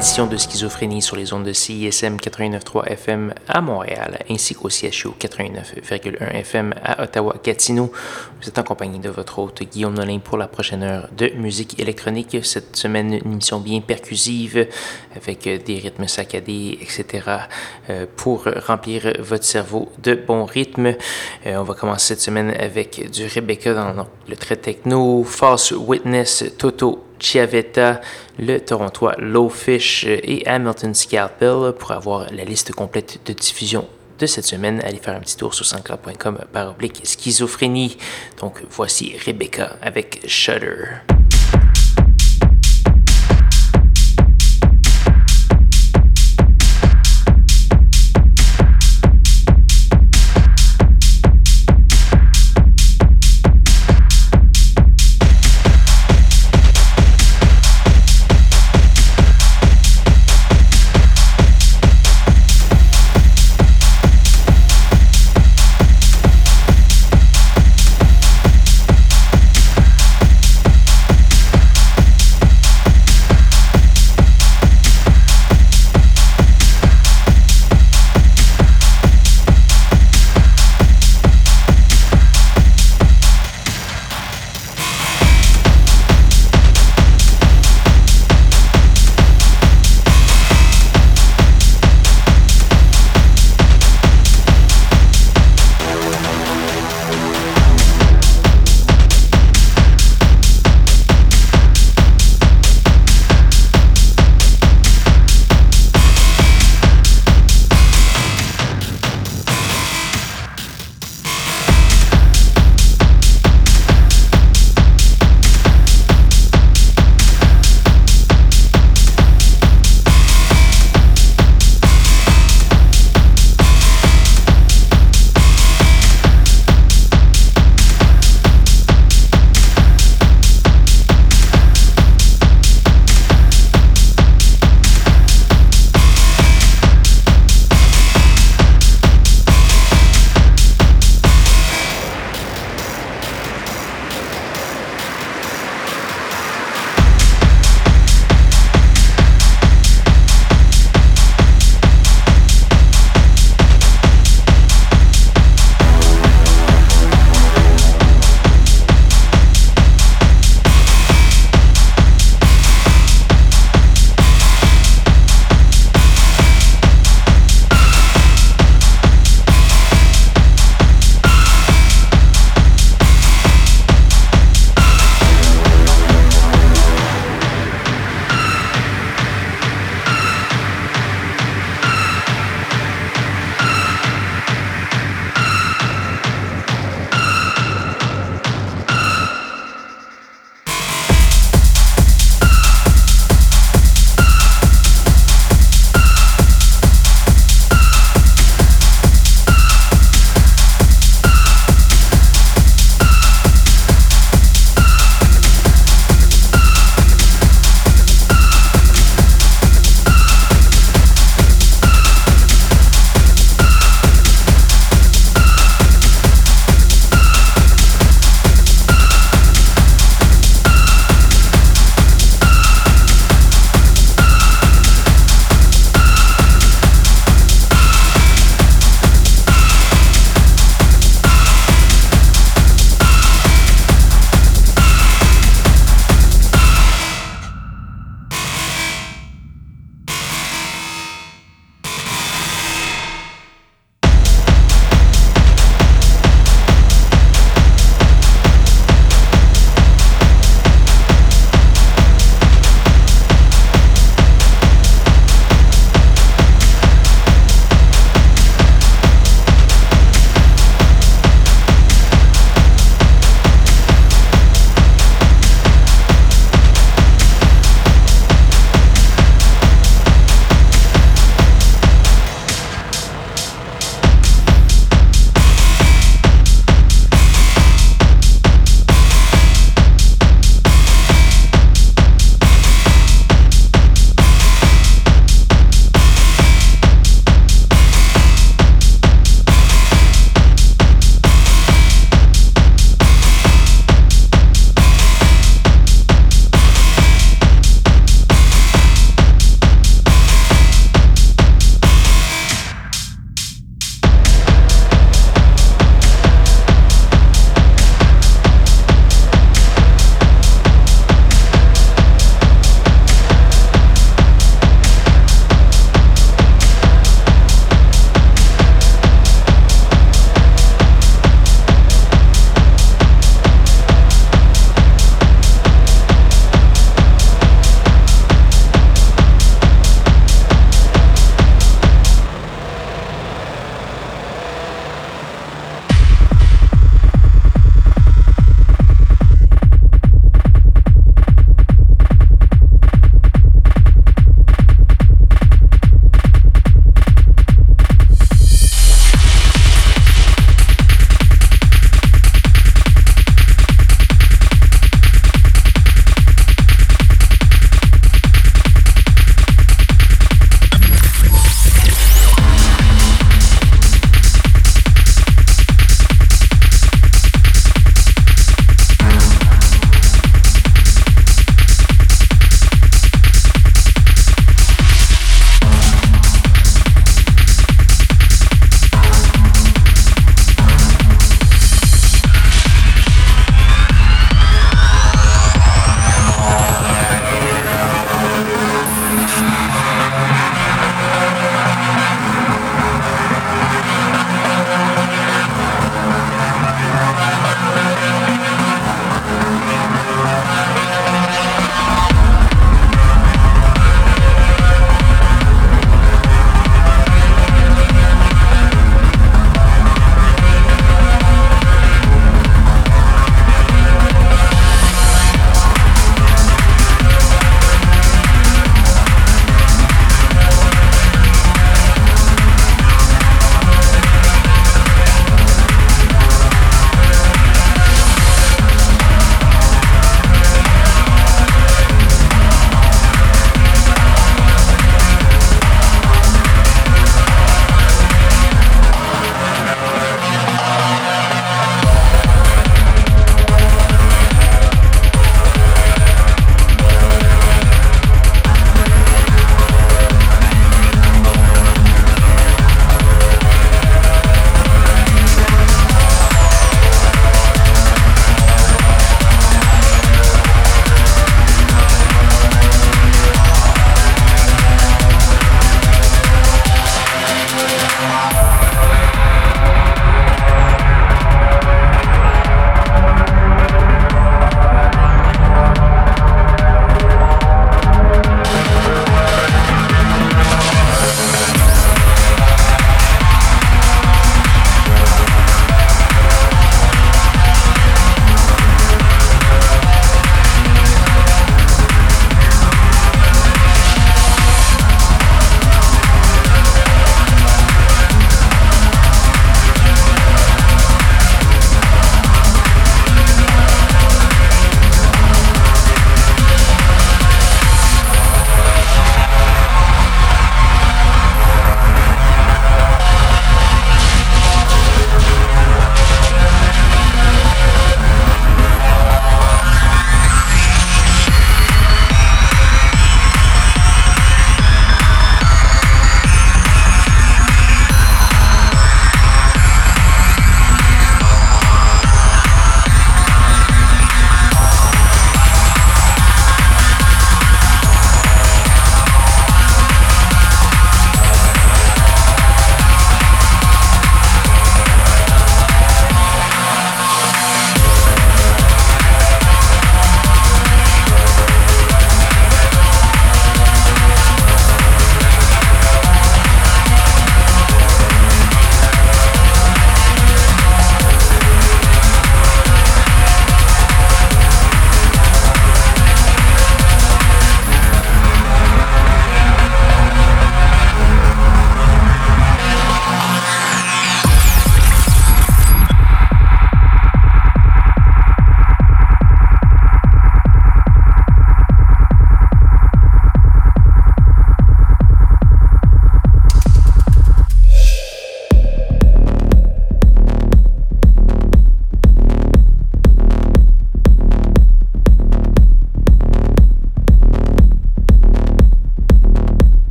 Édition de Schizophrénie sur les ondes de CISM 89.3 FM à Montréal, ainsi qu'au CHU 89.1 FM à Ottawa-Gatineau. Vous êtes en compagnie de votre hôte Guillaume Nolin pour la prochaine heure de musique électronique. Cette semaine, une émission bien percussive avec des rythmes saccadés, etc. Euh, pour remplir votre cerveau de bons rythmes. Euh, on va commencer cette semaine avec du Rebecca dans le très techno, False Witness, Toto Chiavetta, le Torontois Lowfish et Hamilton Scalpel. Pour avoir la liste complète de diffusion de cette semaine, allez faire un petit tour sur sanscloud.com par oblique schizophrénie. Donc voici Rebecca avec Shudder.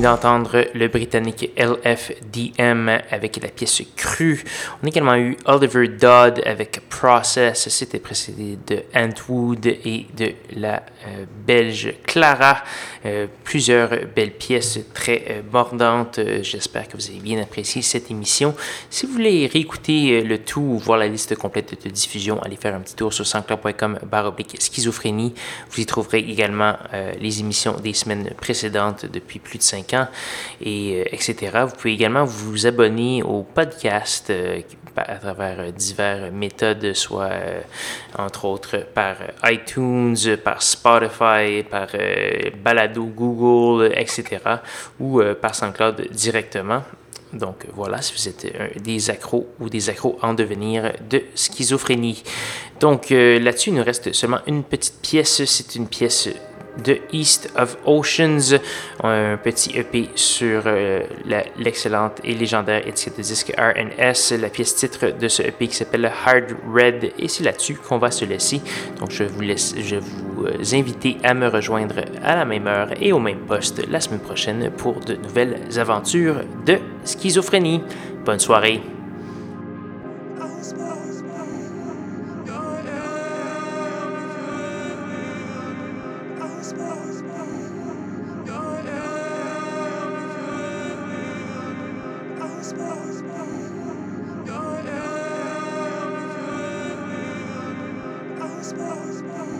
d'entendre le Britannique LFDM avec la pièce Crue. On a également eu Oliver Dodd avec Process. C'était précédé de Antwood et de la euh, Belge Clara. Euh, plusieurs belles pièces très euh, mordantes. Euh, j'espère que vous avez bien apprécié cette émission. Si vous voulez réécouter le tout ou voir la liste complète de diffusion, allez faire un petit tour sur sancla.com/schizophrénie. Vous y trouverez également les émissions des semaines précédentes depuis plus de 5 et, euh, etc. Vous pouvez également vous abonner au podcast euh, à travers euh, diverses méthodes, soit entre autres par iTunes, par Spotify, par Balado, Google, etc. ou par SoundCloud directement. Donc voilà, si vous êtes des accros ou des accros en devenir de schizophrénie. Donc là-dessus, il nous reste seulement une petite pièce. C'est une pièce The East of Oceans, un petit EP sur euh, l'excellente et légendaire étiquette de disque RNS, la pièce titre de ce EP qui s'appelle Hard Red, et c'est là-dessus qu'on va se laisser. Donc je vous laisse, je vous euh, invite à me rejoindre à la même heure et au même poste la semaine prochaine pour de nouvelles aventures de schizophrénie. Bonne soirée. space.